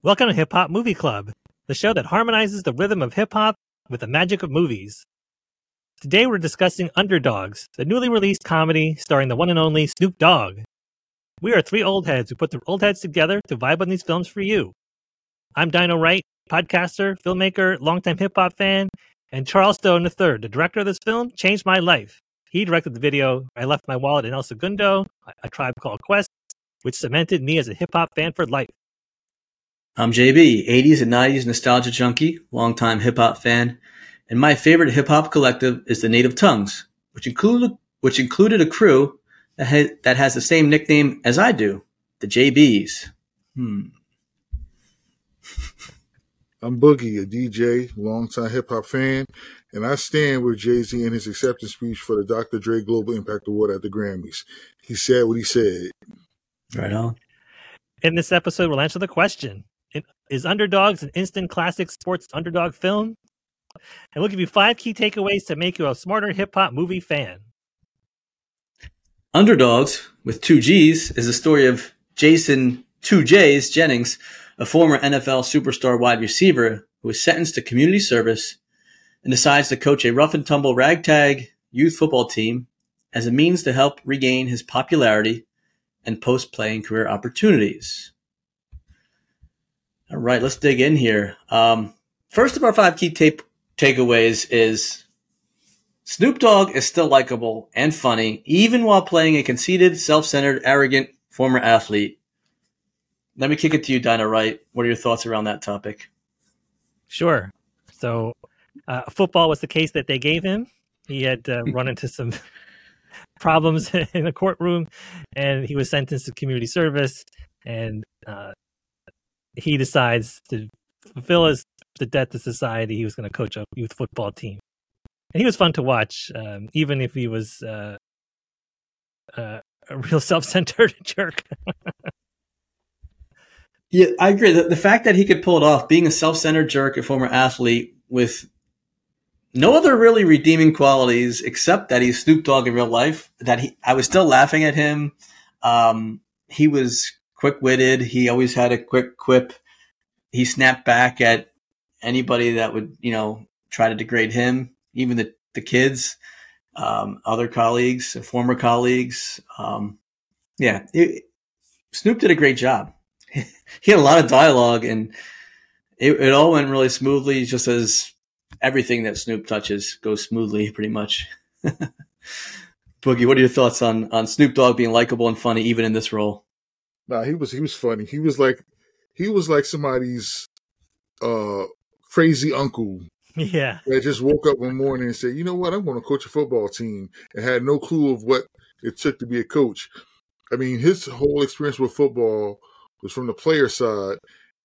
Welcome to Hip Hop Movie Club, the show that harmonizes the rhythm of hip hop with the magic of movies. Today we're discussing Underdoggs, the newly released comedy starring the one and only Snoop Dogg. We are three old heads who put the old heads together to vibe on these films for you. I'm DynoWright, podcaster, filmmaker, longtime hip hop fan, and Charles Stone III, the director of this film, changed my life. He directed the video I Left My Wallet in El Segundo, a tribe called Quest, which cemented me as a hip hop fan for life. I'm JB, 80s and 90s nostalgia junkie, longtime hip hop fan, and my favorite hip hop collective is the Native Tongues, which included which included a crew that, ha- that has the same nickname as I do, the JBs. Hmm. I'm Boogie, a DJ, longtime hip hop fan, and I stand with Jay Z in his acceptance speech for the Dr. Dre Global Impact Award at the Grammys. He said what he said. Right on. In this episode, we'll answer the question Is Underdoggs an instant classic sports underdog film? And we'll give you five key takeaways to make you a smarter hip hop movie fan. Underdoggs, with two G's, is the story of Jaycen, two J's, Jennings, a former NFL superstar wide receiver who was sentenced to community service and decides to coach a rough and tumble ragtag youth football team as a means to help regain his popularity and post playing career opportunities. All right, let's dig in here. Um, first of our five key tape takeaways is Snoop Dogg is still likable and funny, even while playing a conceited, self centered, arrogant former athlete. Let me kick it to you, DynoWright. What are your thoughts around that topic? Sure. So, uh, football was the case that they gave him. He had uh, run into some problems in the courtroom, and he was sentenced to community service. And uh, he decides to fulfill his the debt to society. He was going to coach a youth football team, and he was fun to watch, um, even if he was uh, uh, a real self-centered jerk. yeah, I agree. The, the fact that he could pull it off, being a self-centered jerk, a former athlete with no other really redeeming qualities except that he's Snoop Dogg in real life. That he, I was still laughing at him. Um, he was quick witted. He always had a quick quip. He snapped back at anybody that would, you know, try to degrade him, even the, the kids, um, other colleagues, former colleagues. Um, yeah, it, Snoop did a great job. he had a lot of dialogue and it, it all went really smoothly, just as everything that Snoop touches goes smoothly, pretty much. Boogie, what are your thoughts on on Snoop Dogg being likable and funny even in this role? Nah, he was he was funny. He was like he was like somebody's uh crazy uncle. Yeah. That just woke up one morning and said, You know what, I'm gonna coach a football team and had no clue of what it took to be a coach. I mean, his whole experience with football was from the player side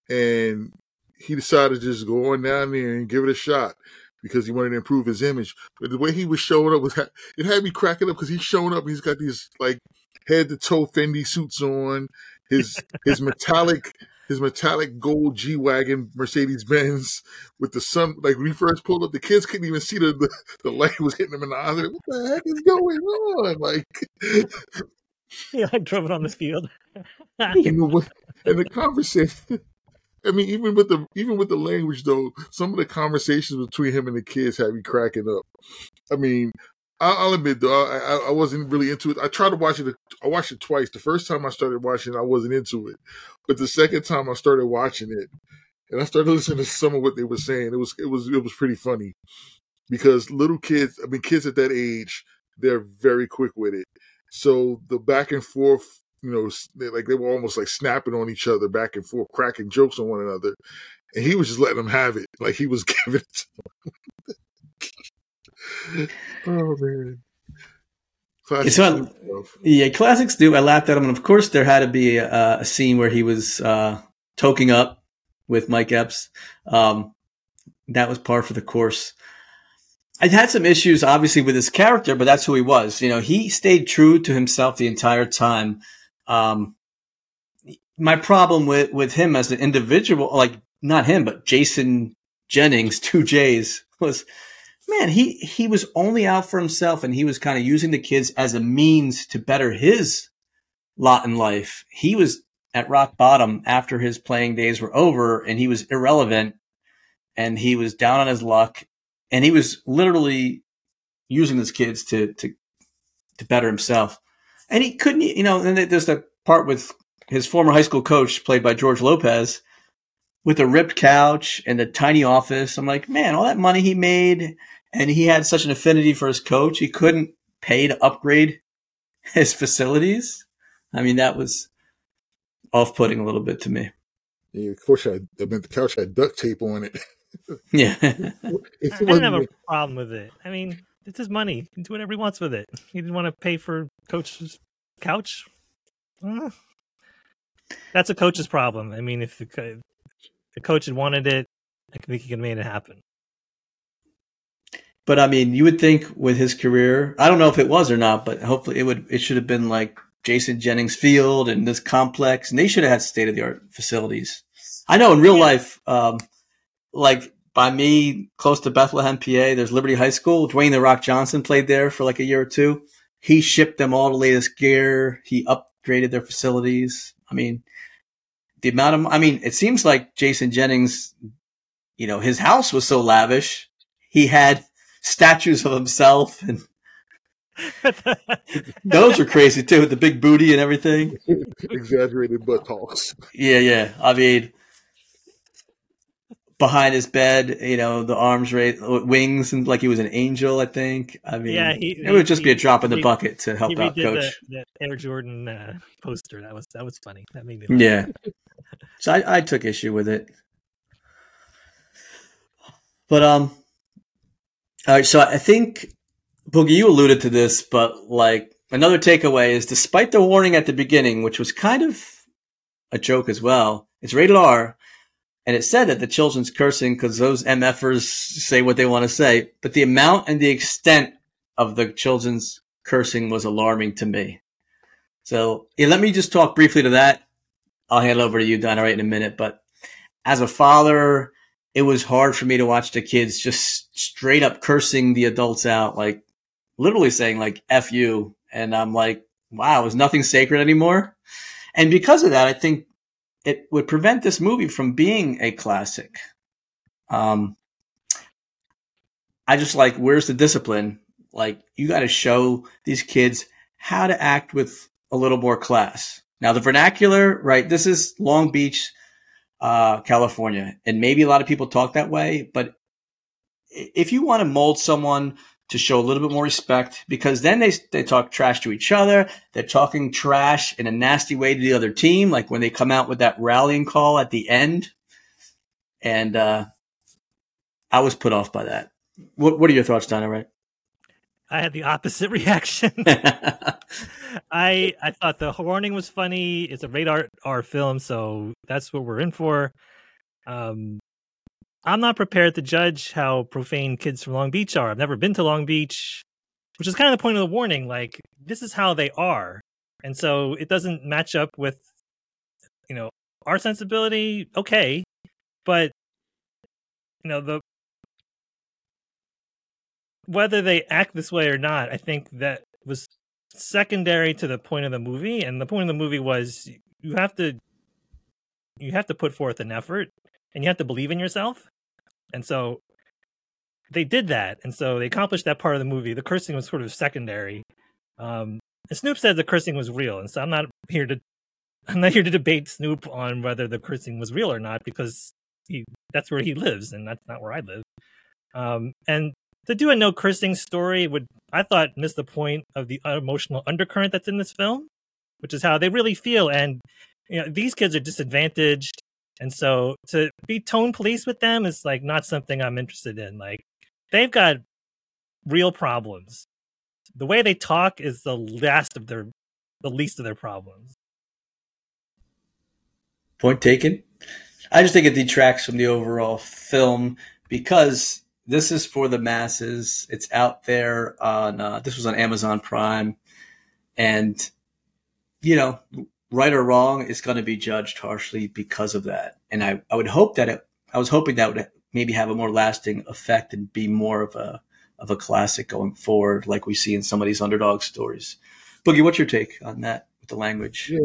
and he decided to just go on down there and give it a shot because he wanted to improve his image. But the way he was showing up was it had me cracking up because he's showing up. he's got these like head to toe Fendi suits on, his his metallic his metallic gold G wagon Mercedes Benz with the sun. Like when he first pulled up, the kids couldn't even see the the, the light was hitting them in the eyes. Like, what the heck is going on? Like. Yeah, I drove it on the field. and, the, and the conversation, I mean, even with the even with the language though, some of the conversations between him and the kids had me cracking up. I mean, I'll admit though, I, I wasn't really into it. I tried to watch it. I watched it twice. The first time I started watching, I wasn't into it, but the second time I started watching it, and I started listening to some of what they were saying. It was it was it was pretty funny because little kids, I mean, kids at that age, they're very quick with it. So the back and forth you know, they, like they were almost like snapping on each other back and forth, cracking jokes on one another, and he was just letting them have it, like he was giving it. Oh man. Classics yeah, classics do. I laughed at him, and of course, there had to be a, a scene where he was uh, toking up with Mike Epps. Um, that was par for the course. I had some issues, obviously, with his character, but that's who he was. You know, he stayed true to himself the entire time. Um, my problem with, with him as an individual, like not him, but Jaycen Jennings, two J's, was man, he, he was only out for himself and he was kind of using the kids as a means to better his lot in life. He was at rock bottom after his playing days were over and he was irrelevant and he was down on his luck and he was literally using his kids to to to better himself. And he couldn't, you know, and there's the part with his former high school coach played by George Lopez with a ripped couch and a tiny office. I'm like, man, all that money he made and he had such an affinity for his coach, he couldn't pay to upgrade his facilities. I mean, that was off putting a little bit to me. Yeah, of course, I, I mean, the couch had duct tape on it. yeah. I didn't have a problem with it. I mean, it's his money. He can do whatever he wants with it. He didn't want to pay for coach's couch. Uh, that's a coach's problem. I mean, if the, the coach had wanted it, I think he could have made it happen. But I mean, you would think with his career, I don't know if it was or not, but hopefully it would. It should have been like Jaycen Jennings Field and this complex, and they should have had state of the art facilities. I know in real life, um, like by me, close to Bethlehem, PA, there's Liberty High School. Dwayne the Rock Johnson played there for like a year or two. He shipped them all the latest gear. He upgraded their facilities. I mean, the amount of, I mean, it seems like Jaycen Jennings, you know, his house was so lavish. He had statues of himself and those are crazy too with the big booty and everything. Exaggerated butt talks yeah yeah. I mean behind his bed you know the arms raised wings and like he was an angel i think. I mean yeah he, it would just he, be a drop in the he, bucket to help out coach. the, the air jordan uh, poster. That was that was funny. That made me laugh. yeah so I, I took issue with it but um all right, so I think Boogie, you alluded to this, but like another takeaway is despite the warning at the beginning, which was kind of a joke as well, it's rated R, and it said that the children's cursing because those MFers say what they want to say, but the amount and the extent of the children's cursing was alarming to me. So yeah, let me just talk briefly to that. I'll hand it over to you, DynoWright in a minute. But as a father, it was hard for me to watch the kids just straight up cursing the adults out, like literally saying like "f you," and I'm like, wow, is nothing sacred anymore? And because of that, I think it would prevent this movie from being a classic. Um, I just like, where's the discipline? Like, you got to show these kids how to act with a little more class. Now, the vernacular, right? This is Long Beach uh, California. And maybe a lot of people talk that way, but if you want to mold someone to show a little bit more respect, because then they, they talk trash to each other. They're talking trash in a nasty way to the other team, like when they come out with that rallying call at the end. And uh, I was put off by that. What, what are your thoughts, DynoWright? I had the opposite reaction. I I thought the warning was funny. It's a radar R film, so that's what we're in for. Um, I'm not prepared to judge how profane kids from Long Beach are. I've never been to Long Beach, which is kind of the point of the warning. Like this is how they are, and so it doesn't match up with you know our sensibility. Okay, but you know the whether they act this way or not, I think that secondary to the point of the movie. And the point of the movie was you have to you have to put forth an effort and you have to believe in yourself. And so they did that. And so they accomplished that part of the movie. The cursing was sort of secondary. Um and Snoop said the cursing was real. And so I'm not here to I'm not here to debate Snoop on whether the cursing was real or not because he that's where he lives and that's not where I live. Um, and to do a no cursing story would I thought miss the point of the emotional undercurrent that's in this film, which is how they really feel. And you know, these kids are disadvantaged, and so to be tone police with them is like not something I'm interested in. Like they've got real problems. The way they talk is the last of their, the least of their problems. Point taken. I just think it detracts from the overall film because this is for the masses. It's out there on uh, this was on Amazon Prime, and you know, right or wrong, it's going to be judged harshly because of that. And I, I would hope that it. I was hoping that would maybe have a more lasting effect and be more of a of a classic going forward, like we see in some of these underdog stories. Boogie, what's your take on that with the language? Yeah,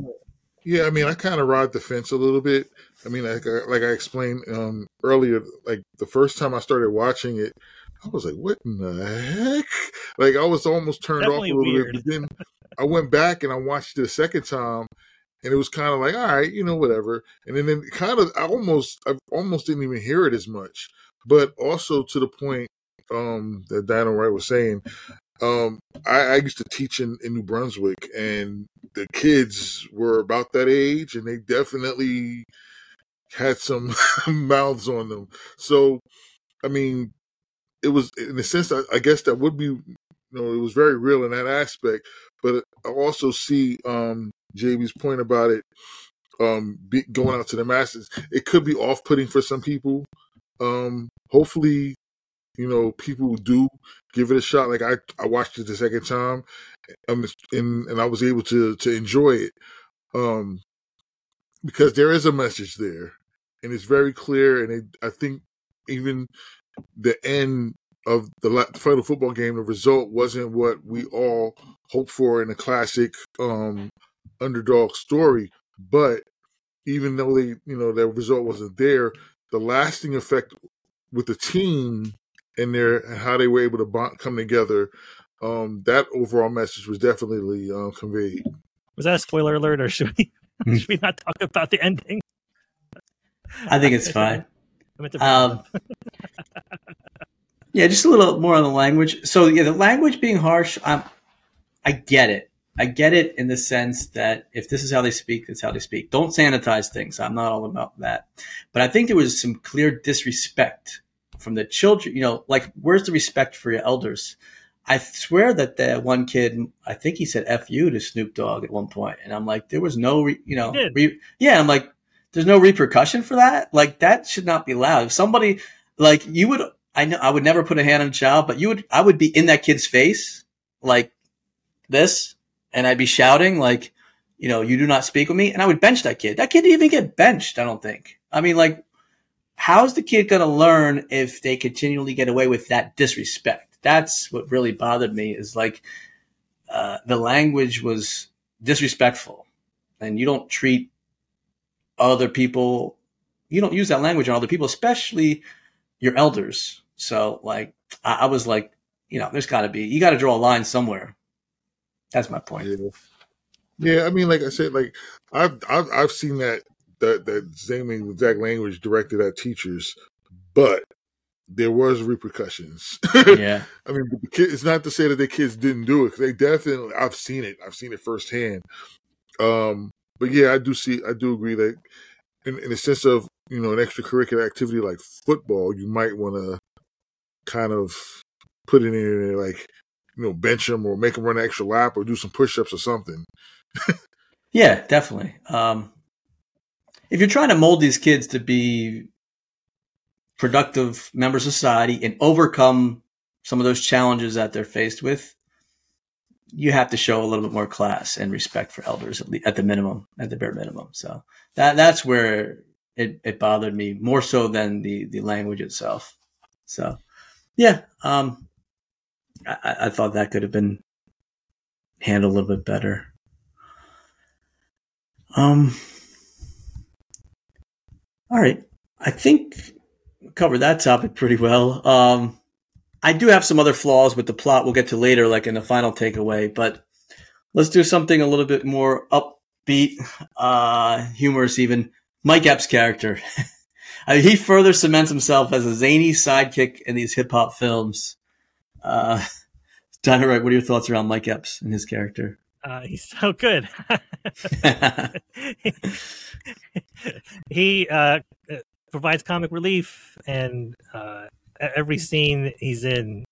Yeah, I mean, I kind of ride the fence a little bit. I mean, like, like I explained um, earlier, like the first time I started watching it, I was like, "What in the heck?" Like I was almost turned Definitely off a little weird. bit. But then I went back and I watched it a second time, and it was kind of like, "All right, you know, whatever." And then, then kind of, I almost, I almost didn't even hear it as much. But also to the point um, that DynoWright was saying, um, I, I used to teach in, in New Brunswick, and the kids were about that age, and they definitely had some mouths on them. So, I mean, it was in a sense, I, I guess that would be, you know, it was very real in that aspect. But I also see um, JB's point about it um, be, going out to the masses. It could be off-putting for some people. Um, hopefully, you know, people do give it a shot. Like I, I watched it the second time, and and I was able to to enjoy it, um, because there is a message there, and it's very clear. And it, I think even the end of the final football game, the result wasn't what we all hoped for in a classic um, underdog story. But even though they, you know, their result wasn't there, the lasting effect with the team and their and how they were able to bond, come together, um, that overall message was definitely um, conveyed. Was that a spoiler alert, or should we should we not talk about the ending? I think it's fine. I meant to- Um, yeah, just a little more on the language. So yeah, the language being harsh, um, I get it. I get it in the sense that if this is how they speak, that's how they speak. Don't sanitize things. I'm not all about that. But I think there was some clear disrespect from the children. You know, like where's the respect for your elders? I swear that the one kid, I think he said "f you" to Snoop Dogg at one point, and I'm like, there was no, re, you know, re, yeah. I'm like, there's no repercussion for that. Like that should not be allowed. If somebody, like you would, I know, I would never put a hand on a child, but you would, I would be in that kid's face, like this, and I'd be shouting, like, you know, you do not speak with me, and I would bench that kid. That kid didn't even get benched. I don't think. I mean, like, how's the kid going to learn if they continually get away with that disrespect? That's what really bothered me. Is like uh, the language was disrespectful, and you don't treat other people. You don't use that language on other people, especially your elders. So, like, I, I was like, you know, there's got to be you got to draw a line somewhere. That's my point. Yeah. Yeah, I mean, like I said, like I've I've, I've seen that that that same exact language directed at teachers, but there was repercussions. Yeah, I mean, the kid, it's not to say that the kids didn't do it. They definitely, I've seen it. I've seen it firsthand. Um, but yeah, I do see, I do agree that in, in the sense of you know an extracurricular activity like football, you might want to kind of put it in there, like you know, bench them or make them run an extra lap or do some push-ups or something. yeah, definitely. Um, if you're trying to mold these kids to be productive members of society and overcome some of those challenges that they're faced with, you have to show a little bit more class and respect for elders at, le- at the minimum, at the bare minimum. So that that's where it, it bothered me more so than the the language itself. So yeah, um, I, I- thought that could have been handled a little bit better. Um. All right, I think covered that topic pretty well. Um, I do have some other flaws with the plot. We'll get to later, like in the final takeaway. But let's do something a little bit more upbeat, uh, humorous. Even Mike Epps' character, I mean, he further cements himself as a zany sidekick in these hip hop films. Uh, DynoWright, what are your thoughts around Mike Epps and his character? Uh, he's so good. he uh, provides comic relief, and uh, every scene he's in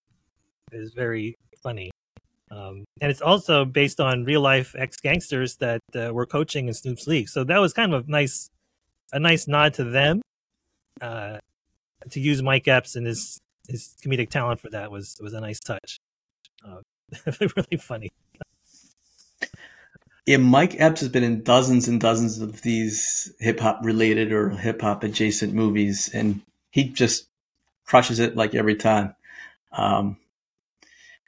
is very funny. Um, and it's also based on real life ex gangsters that uh, were coaching in Snoop's league. So that was kind of a nice, a nice nod to them. Uh, to use Mike Epps and his his comedic talent for that was was a nice touch. Uh, really funny. Yeah, Mike Epps has been in dozens and dozens of these hip hop related or hip hop adjacent movies, and he just crushes it like every time. Um,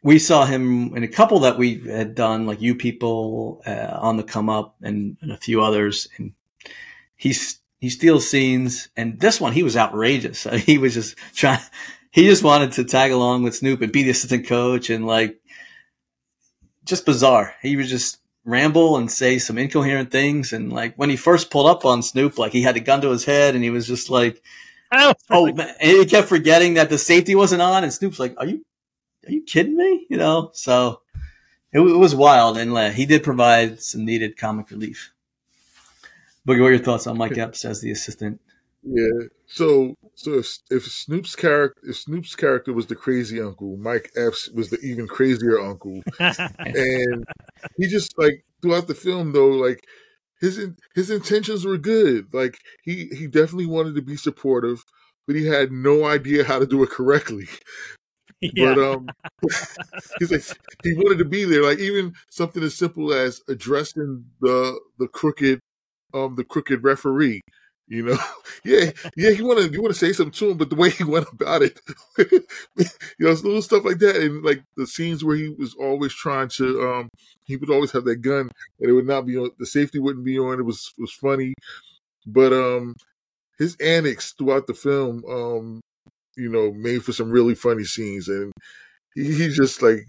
we saw him in a couple that we had done, like you people uh, on the come up, and, and, a few others. And he's he steals scenes, and this one he was outrageous. He was just trying. He just wanted to tag along with Snoop and be the assistant coach, and like just bizarre. He was just ramble and say some incoherent things, and like when he first pulled up on Snoop, like he had a gun to his head, and he was just like. Oh, oh man. And he kept forgetting that the safety wasn't on, and Snoop's like, "Are you are you kidding me? You know, so it, it was wild, and uh, he did provide some needed comic relief. Boogie, what are your thoughts on Mike Epps as the assistant? Yeah. So, so if if Snoop's character, if Snoop's character was the crazy uncle, Mike Epps was the even crazier uncle, and he just like throughout the film though, like his his intentions were good. Like he he definitely wanted to be supportive, but he had no idea how to do it correctly. Yeah. But um, he's like he wanted to be there. Like even something as simple as addressing the the crooked um the crooked referee. You know, yeah, yeah. He wanted you want to say something to him, but the way he went about it, you know, it's little stuff like that, and like the scenes where he was always trying to, um, he would always have that gun, and it would not be on. The safety wouldn't be on. It was was funny, but um, his antics throughout the film, um, you know, made for some really funny scenes. And he, he's just like,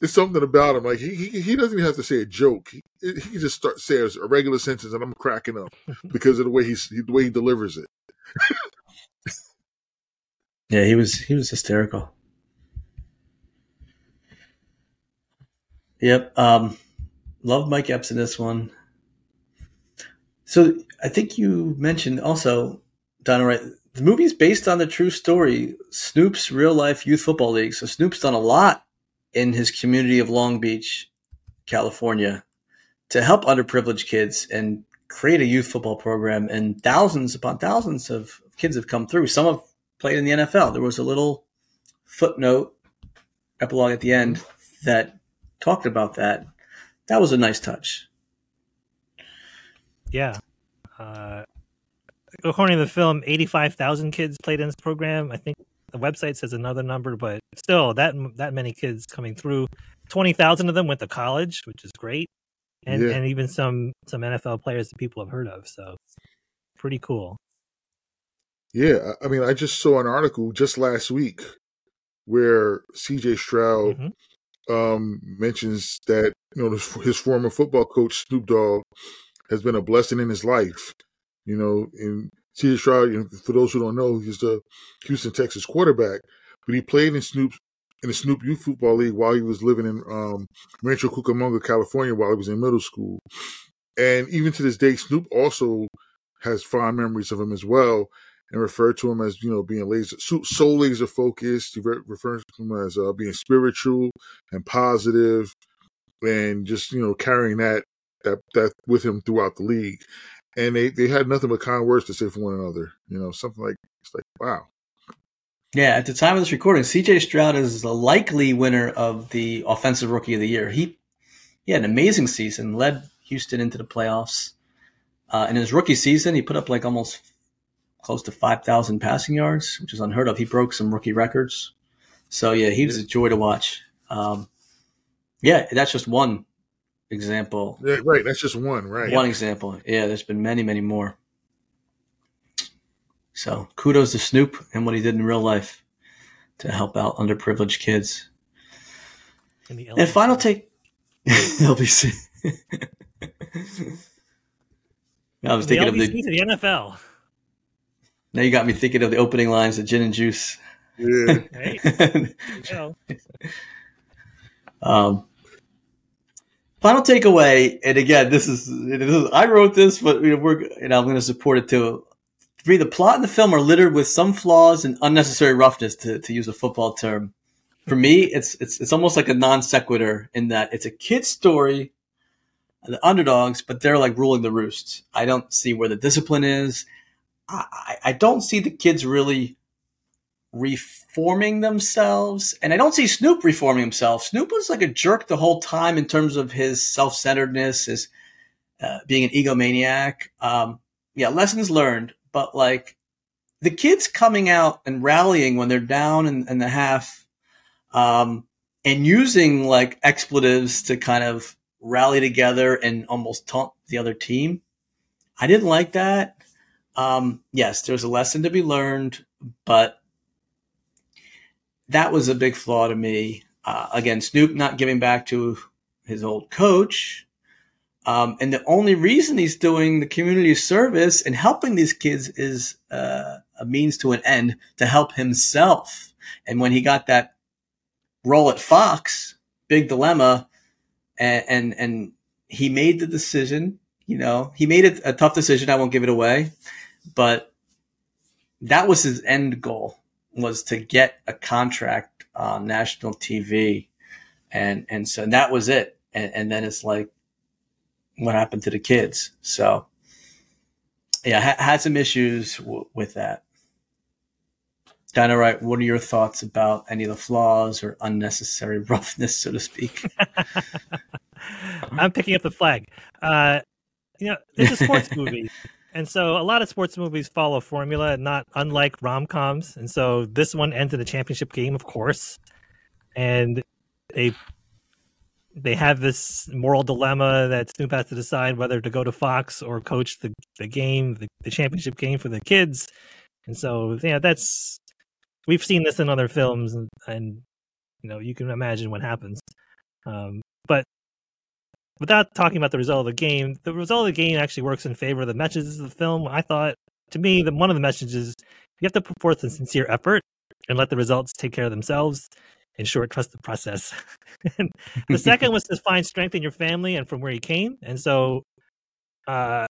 there's something about him. Like he, he, he doesn't even have to say a joke. He, he can just start saying a regular sentence, and I'm cracking up because of the way he's the way he delivers it. yeah, he was he was hysterical. Yep. Um, love Mike Epps in this one. So I think you mentioned also, DynoWright? the movie's based on the true story, Snoop's real life youth football league. So Snoop's done a lot in his community of Long Beach, California, to help underprivileged kids and create a youth football program. And thousands upon thousands of kids have come through. Some have played in the NFL. There was a little footnote epilogue at the end that talked about that. That was a nice touch. Yeah. Uh, according to the film, 85,000 kids played in this program. I think the website says another number, but still, that that many kids coming through. 20,000 of them went to college, which is great. And, yeah. and even some some NFL players that people have heard of. So pretty cool. Yeah, I mean, I just saw an article just last week where CJ Stroud mm-hmm. um, mentions that you know his former football coach Snoop Dogg has been a blessing in his life, you know, and CJ Stroud, for those who don't know, he's the Houston Texans quarterback, but he played in Snoop in the Snoop Youth Football League while he was living in um, Rancho Cucamonga, California, while he was in middle school. And even to this day, Snoop also has fond memories of him as well, and referred to him as you know being laser, so laser focused. He re- refers to him as uh, being spiritual and positive, and just you know carrying that that that with him throughout the league and they, they had nothing but kind words to say for one another. You know, something like it's like wow. Yeah, at the time of this recording, CJ Stroud is the likely winner of the Offensive Rookie of the Year. He he had an amazing season, led Houston into the playoffs. Uh, in his rookie season, he put up like almost close to five thousand passing yards, which is unheard of. He broke some rookie records. So yeah, he was a joy to watch. Um, yeah, that's just one example. Yeah, right. That's just one, right? One example. Yeah, there's been many, many more. So kudos to Snoop and what he did in real life to help out underprivileged kids. And final take LBC. I was thinking the of the, the NFL. Now you got me thinking of the opening lines of Gin and Juice. Yeah. hey, um, final takeaway, and again, this is, this is I wrote this, but we're and I'm going to support it too. Three, the plot and the film are littered with some flaws and unnecessary roughness, to, to use a football term. For me, it's it's it's almost like a non sequitur in that it's a kid's story, the underdogs, but they're like ruling the roost. I don't see where the discipline is. I, I don't see the kids really reforming themselves. And I don't see Snoop reforming himself. Snoop was like a jerk the whole time in terms of his self centeredness, his uh, being an egomaniac. Um, yeah, lessons learned, but like the kids coming out and rallying when they're down in, in the half, um, and using like expletives to kind of rally together and almost taunt the other team. I didn't like that. Um, yes, there's a lesson to be learned, but that was a big flaw to me. Uh, again, Snoop not giving back to his old coach. Um, and the only reason he's doing the community service and helping these kids is uh, a means to an end to help himself. And when he got that role at Fox, big dilemma, and and, and he made the decision. You know, he made it a tough decision. I won't give it away, but that was his end goal was to get a contract on national TV, and and so and that was it. And, and then it's like, what happened to the kids? So, yeah, ha- had some issues w- with that. DynoWright, what are your thoughts about any of the flaws or unnecessary roughness, so to speak? I'm picking up the flag. Uh, you know, it's a sports movie. And so a lot of sports movies follow formula, not unlike rom coms. And so this one ends in a championship game, of course. And they they have this moral dilemma that Snoop has to decide whether to go to Fox or coach the, the game, the, the championship game for the kids. And so yeah, that's we've seen this in other films and, and you know, you can imagine what happens. Um, but without talking about the result of the game, the result of the game actually works in favor of the messages of the film. I thought, to me, that one of the messages you have to put forth a sincere effort and let the results take care of themselves. In short, trust the process. the second was to find strength in your family and from where you came. And so, uh,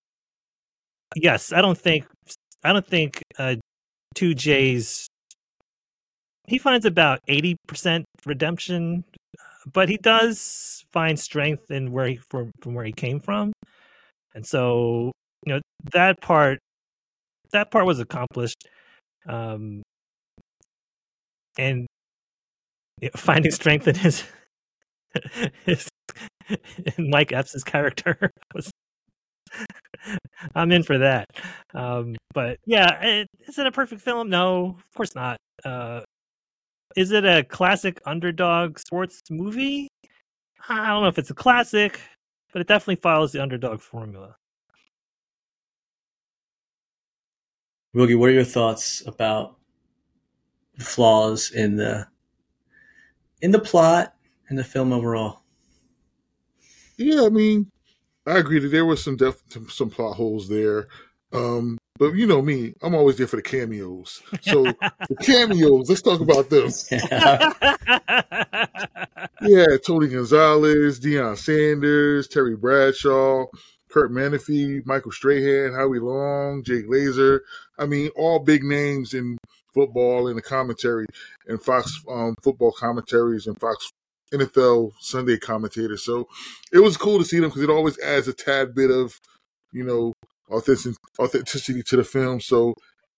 yes, I don't think I don't think uh, two J's. He finds about eighty percent redemption, but he does find strength in where he from from where he came from, and so you know that part that part was accomplished, um, and you know, finding strength in his his in Mike Epps' character was. I'm in for that, um, but yeah, it, is it a perfect film? No, of course not. Uh, is it a classic underdog sports movie? I don't know if it's a classic, but it definitely follows the underdog formula. Boogie, what are your thoughts about the flaws in the in the plot and the film overall? Yeah, I mean, I agree that there was some def- some plot holes there. Um, but you know me, I'm always there for the cameos. So the cameos, let's talk about them. yeah, Tony Gonzalez, Deion Sanders, Terry Bradshaw, Curt Menefee, Michael Strahan, Howie Long, Jay Glazer. I mean, all big names in football in the commentary and Fox um, football commentaries and Fox NFL Sunday commentators. So it was cool to see them because it always adds a tad bit of, you know, authentic, authenticity to the film. So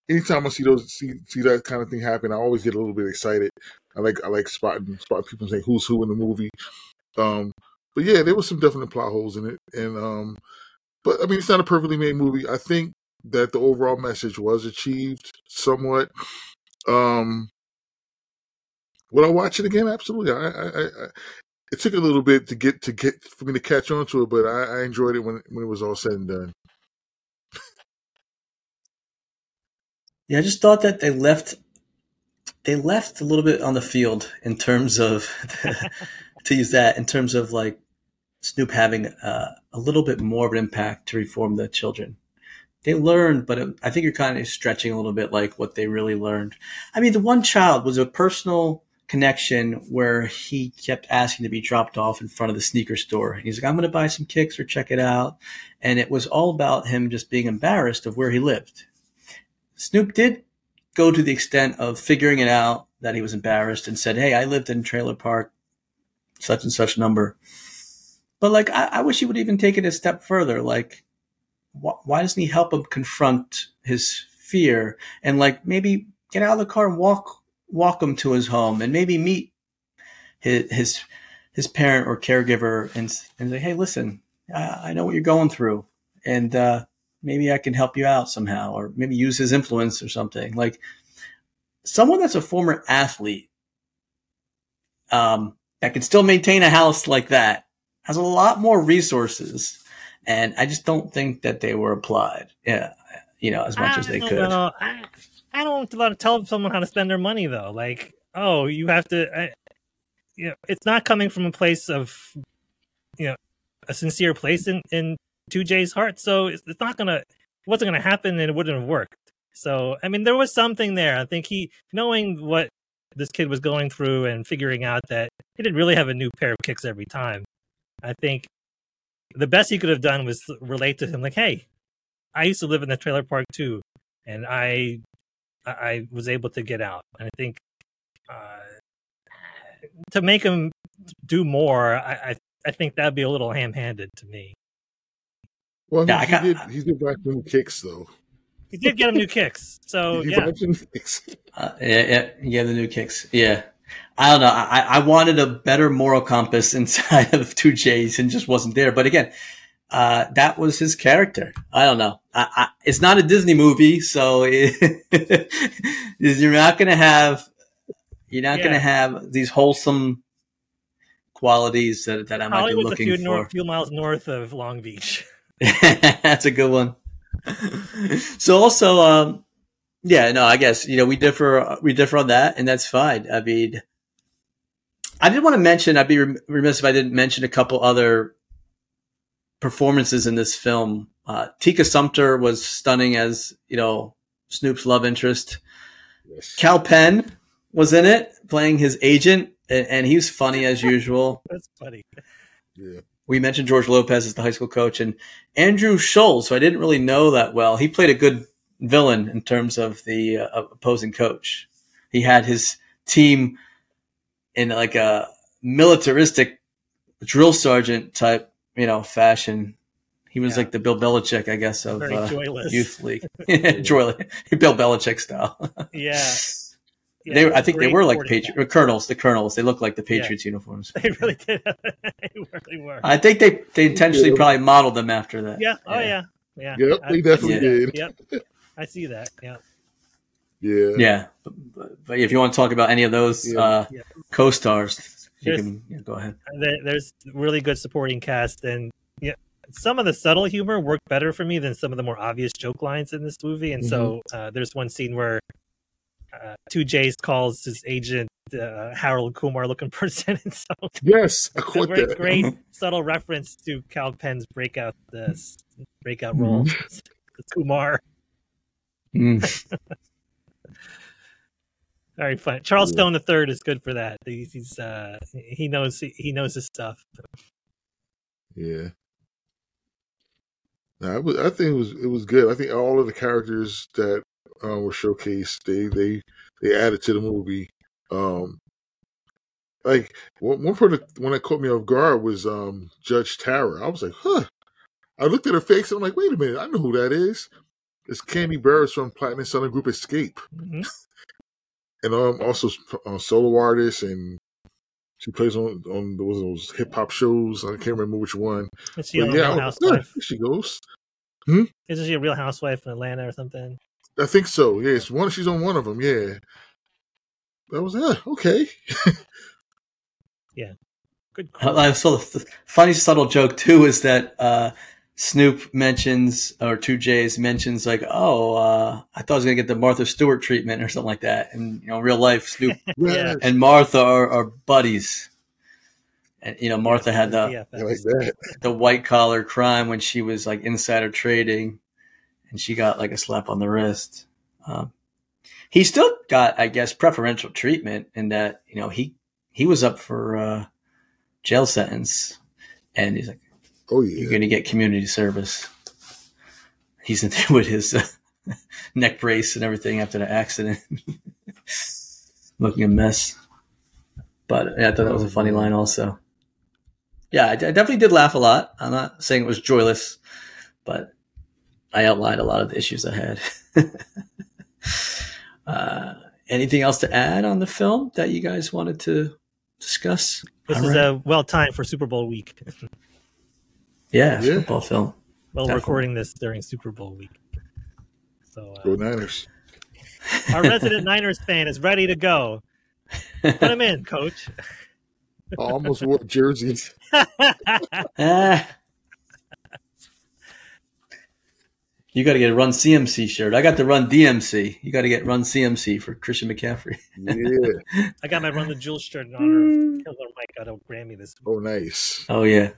anytime I see those see see that kind of thing happen, I always get a little bit excited. I like I like spotting spotting people saying who's who in the movie. Um, but yeah, there was some definite plot holes in it, and um, but I mean, it's not a perfectly made movie. I think that the overall message was achieved somewhat. Um, would I watch it again? Absolutely. I, I, I, it took a little bit to get to get for me to catch on to it, but I, I enjoyed it when when it was all said and done. Yeah, I just thought that they left they left a little bit on the field in terms of to use that in terms of like Snoop having uh, a little bit more of an impact to reform the children. They learned, but it, I think you're kind of stretching a little bit like what they really learned. I mean, the one child was a personal connection where he kept asking to be dropped off in front of the sneaker store. He's like, I'm going to buy some kicks or check it out. And it was all about him just being embarrassed of where he lived. Snoop did go to the extent of figuring it out that he was embarrassed and said, Hey, I lived in trailer park, such and such number. But like, I, I wish he would even take it a step further. Like, wh- why doesn't he help him confront his fear and like maybe get out of the car and walk, walk him to his home and maybe meet his, his, his parent or caregiver and, and say, Hey, listen, I, I know what you're going through. And, uh, maybe I can help you out somehow, or maybe use his influence or something. Like someone that's a former athlete, um, that can still maintain a house like that has a lot more resources, and I just don't think that they were applied. Yeah, you know, as much I as they could. know. I, I don't want to tell someone how to spend their money though. Like, oh, you have to. I, you know, it's not coming from a place of, you know, a sincere place in in 2J's heart. So it's, it's not gonna. It wasn't gonna happen, and it wouldn't have worked. So I mean, there was something there. I think he knowing what this kid was going through and figuring out that he didn't really have a new pair of kicks every time. I think the best he could have done was relate to him, like, "Hey, I used to live in the trailer park too, and I I I was able to get out." And I think uh, to make him do more, I I, I think that'd be a little ham-handed to me. Well, he, Yeah, I he got- did. He did back some kicks though. He did get him new kicks, so yeah. kicks. Uh, yeah, yeah, yeah, the new kicks. Yeah. I don't know. I, I wanted a better moral compass inside of 2J's and just wasn't there. But again, uh, that was his character. I don't know. I, I, it's not a Disney movie, so it, you're not going to have, you're not going to have these wholesome qualities that, that I might be Hollywood's a looking few, for. nor- few miles north of Long Beach. That's a good one. so also, um, yeah, no, I guess you know we differ. We differ on that, and that's fine. I mean, I did want to mention. I'd be remiss if I didn't mention a couple other performances in this film. Uh, Tika Sumpter was stunning as you know Snoop's love interest. Yes. Kal Penn was in it, playing his agent, and, and he was funny as usual. That's funny. Yeah. We mentioned George Lopez as the high school coach and Andrew Schulz, who I didn't really know that well. He played a good villain in terms of the uh, opposing coach. He had his team in like a militaristic drill sergeant type, you know, fashion. He was Yeah. like the Bill Belichick, I guess, of uh, youth league. Joy, Bill Belichick style. Yeah. Yeah, they, I think they were like quarterback. Patriot or colonels. The colonels. They looked like the Patriots uniforms. They really did. they really were. I think they they intentionally Yeah. probably modeled them after that. yeah. Oh yeah. Yeah. Yep, I- they definitely see did. Yep. I see that. Yeah. Yeah. Yeah, but, but, but if you want to talk about any of those Yeah. uh, Yeah. co-stars, you There's- can yeah, go ahead. There's really good supporting cast, and yeah, some of the subtle humor worked better for me than some of the more obvious joke lines in this movie. And so uh, there's one scene where uh, two J's calls his agent uh, Harold Kumar looking person, and so Yes, I a caught that. great subtle reference to Kal Penn's breakout the s- breakout role, Mm-hmm. Kumar. Mm. Very fun. Charles Stone the third is good for that. He's, he's uh, he knows he knows his stuff. Yeah. No, I, was, I think it was it was good. I think all of the characters that uh, were showcased, they they they added to the movie. Um, like one, one part of, one that caught me off guard was um, Judge Tara. I was like, huh. I looked at her face and I'm like, wait a minute, I know who that is. It's Kandi Burruss from Platinum Southern Group Xscape, Mhm. and um, also uh, solo artist, and she plays on on those, those hip hop shows. I can't remember which one. Is she But a yeah, Real was like, "Huh, Housewife? there she goes. Isn't she a Real Housewife in Atlanta or something? I think so. Yes, one. She's on one of them. Yeah. That was yeah. Okay. Yeah. Good. I I saw the funny subtle joke too is that uh, Snoop mentions or two J's mentions like, oh, uh, I thought I was gonna get the Martha Stewart treatment or something like that, and you know, in real life, Snoop Yeah. and Martha are, are buddies. And you know, Martha had the Yeah, like the white collar crime when she was like insider trading and she got like a slap on the wrist. Um, he still got, I guess, preferential treatment in that, you know, he, he was up for, uh, jail sentence and he's like, Oh you're going to get community service. He's in there with his uh, neck brace and everything after the accident, looking a mess. But yeah, I thought that was a funny line also. Yeah, I, I definitely did laugh a lot. I'm not saying it was joyless, but I outlined a lot of the issues I had. uh, anything else to add on the film that you guys wanted to discuss? This All is right. uh, well timed for Super Bowl week. yeah, Yeah. football film. well, Definitely. recording this during Super Bowl week. So Go uh, Niners. our resident Niners fan is ready to go. Put him in, Coach. I almost wore jerseys. Ah. You got to get a Run CMC shirt. I got the Run DMC. You got to get Run CMC for Christian McCaffrey. Yeah. I got my Run the Jewels shirt in honor of mm. Killer Mike got a Grammy this Oh, nice. Oh yeah,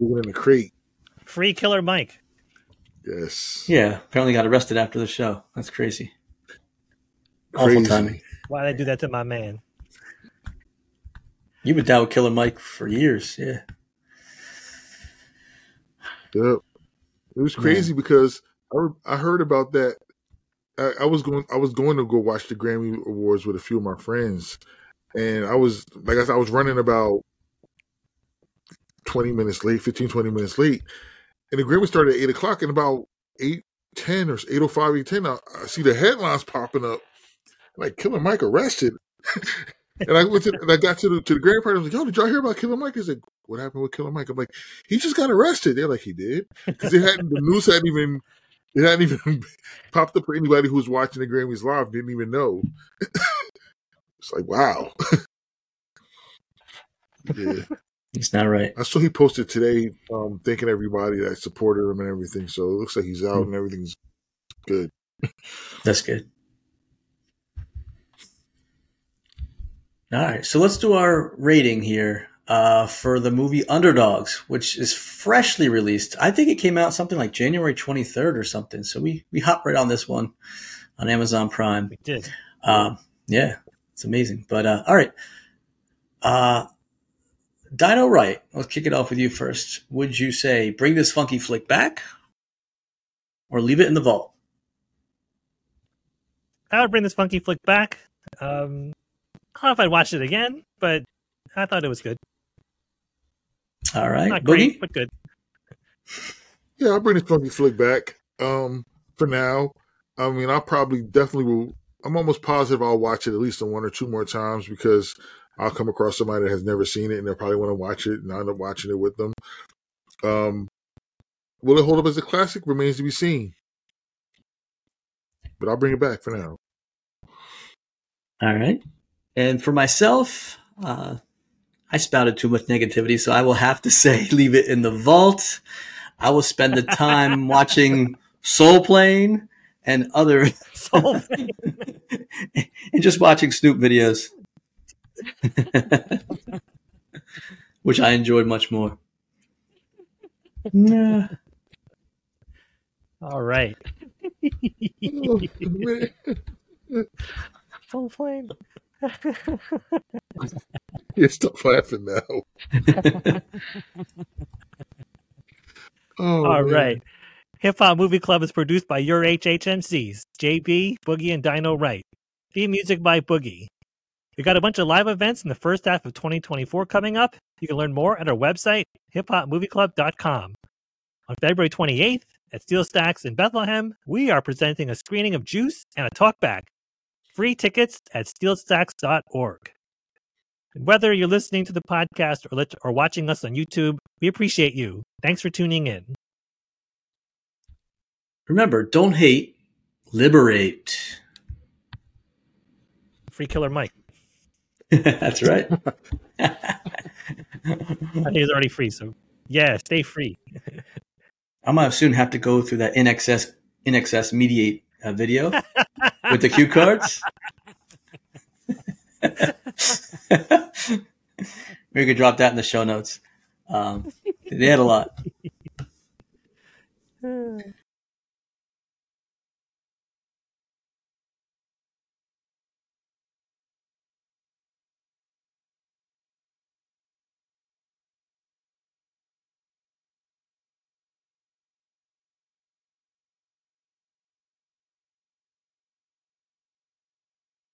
Moving in the creek. free Killer Mike. Yes. yeah. Apparently got arrested after the show. That's crazy. Awful timing. Why did I do that to my man? You've been down with Killer Mike for years. Yeah. Yep. It was crazy because I, heard about that. I, I was going I was going to go watch the Grammy Awards with a few of my friends, and I was like I said I was running about twenty minutes late, 15, 20 minutes late, and the Grammy started at eight o'clock, and about eight ten or eight oh five, eight ten, I, I see the headlines popping up, like Killer Mike arrested. And I went to, and I got to the to the Grammy party. I was like, "Yo, did y'all hear about Killer Mike?" They said, "What happened with Killer Mike?" I'm like, "He just got arrested." They're like, "He did," because it hadn't. The news hadn't even. It hadn't even popped up for anybody who was watching the Grammys live. Didn't even know. it's like, wow. yeah, It's not right. I saw he posted today, um, thanking everybody that supported him and everything. So it looks like he's out and everything's good. That's good. All right, so let's do our rating here uh, for the movie Underdoggs, which is freshly released. I think it came out something like January 23rd or something. So we we hop right on this one on Amazon Prime. We did. Um, yeah, it's amazing. But uh, all right, uh, DynoWright. Let's kick it off with you first. Would you say bring this funky flick back, or leave it in the vault? I would bring this funky flick back. Um, I don't know if I'd watch it again, but I thought it was good. All right, Not Boogie. great, but good. Yeah, I'll bring the funky flick back. Um, for now, I mean, I probably definitely will. I'm almost positive I'll watch it at least one or two more times because I'll come across somebody that has never seen it and they'll probably want to watch it, and I end up watching it with them. Um, will it hold up as a classic? Remains to be seen. But I'll bring it back for now. All right. And for myself, uh, I spouted too much negativity, so I will have to say leave it in the vault. I will spend the time watching Soul Plane and other, So and just watching Snoop videos, which I enjoyed much more. Yeah. all right. Man. Full flame. Yeah, stop laughing now. oh, All man. right. Hip Hop Movie Club is produced by your HHMCs, JB, Boogie, and DynoWright. Theme music by Boogie. We got a bunch of live events in the first half of 2024 coming up. You can learn more at our website, hiphopmovieclub.com. On February 28th at SteelStacks in Bethlehem, we are presenting a screening of Juice and a talkback. Free tickets at steelstacks.org. And whether you're listening to the podcast or, lit- or watching us on YouTube, we appreciate you. Thanks for tuning in. Remember, don't hate, liberate. Free Killer Mike. That's right. I think he's already free, so yeah, stay free. I might soon have to go through that INXS INXS mediate uh, video with the cue cards. we could drop that in the show notes. Um, they had a lot.